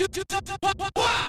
Bring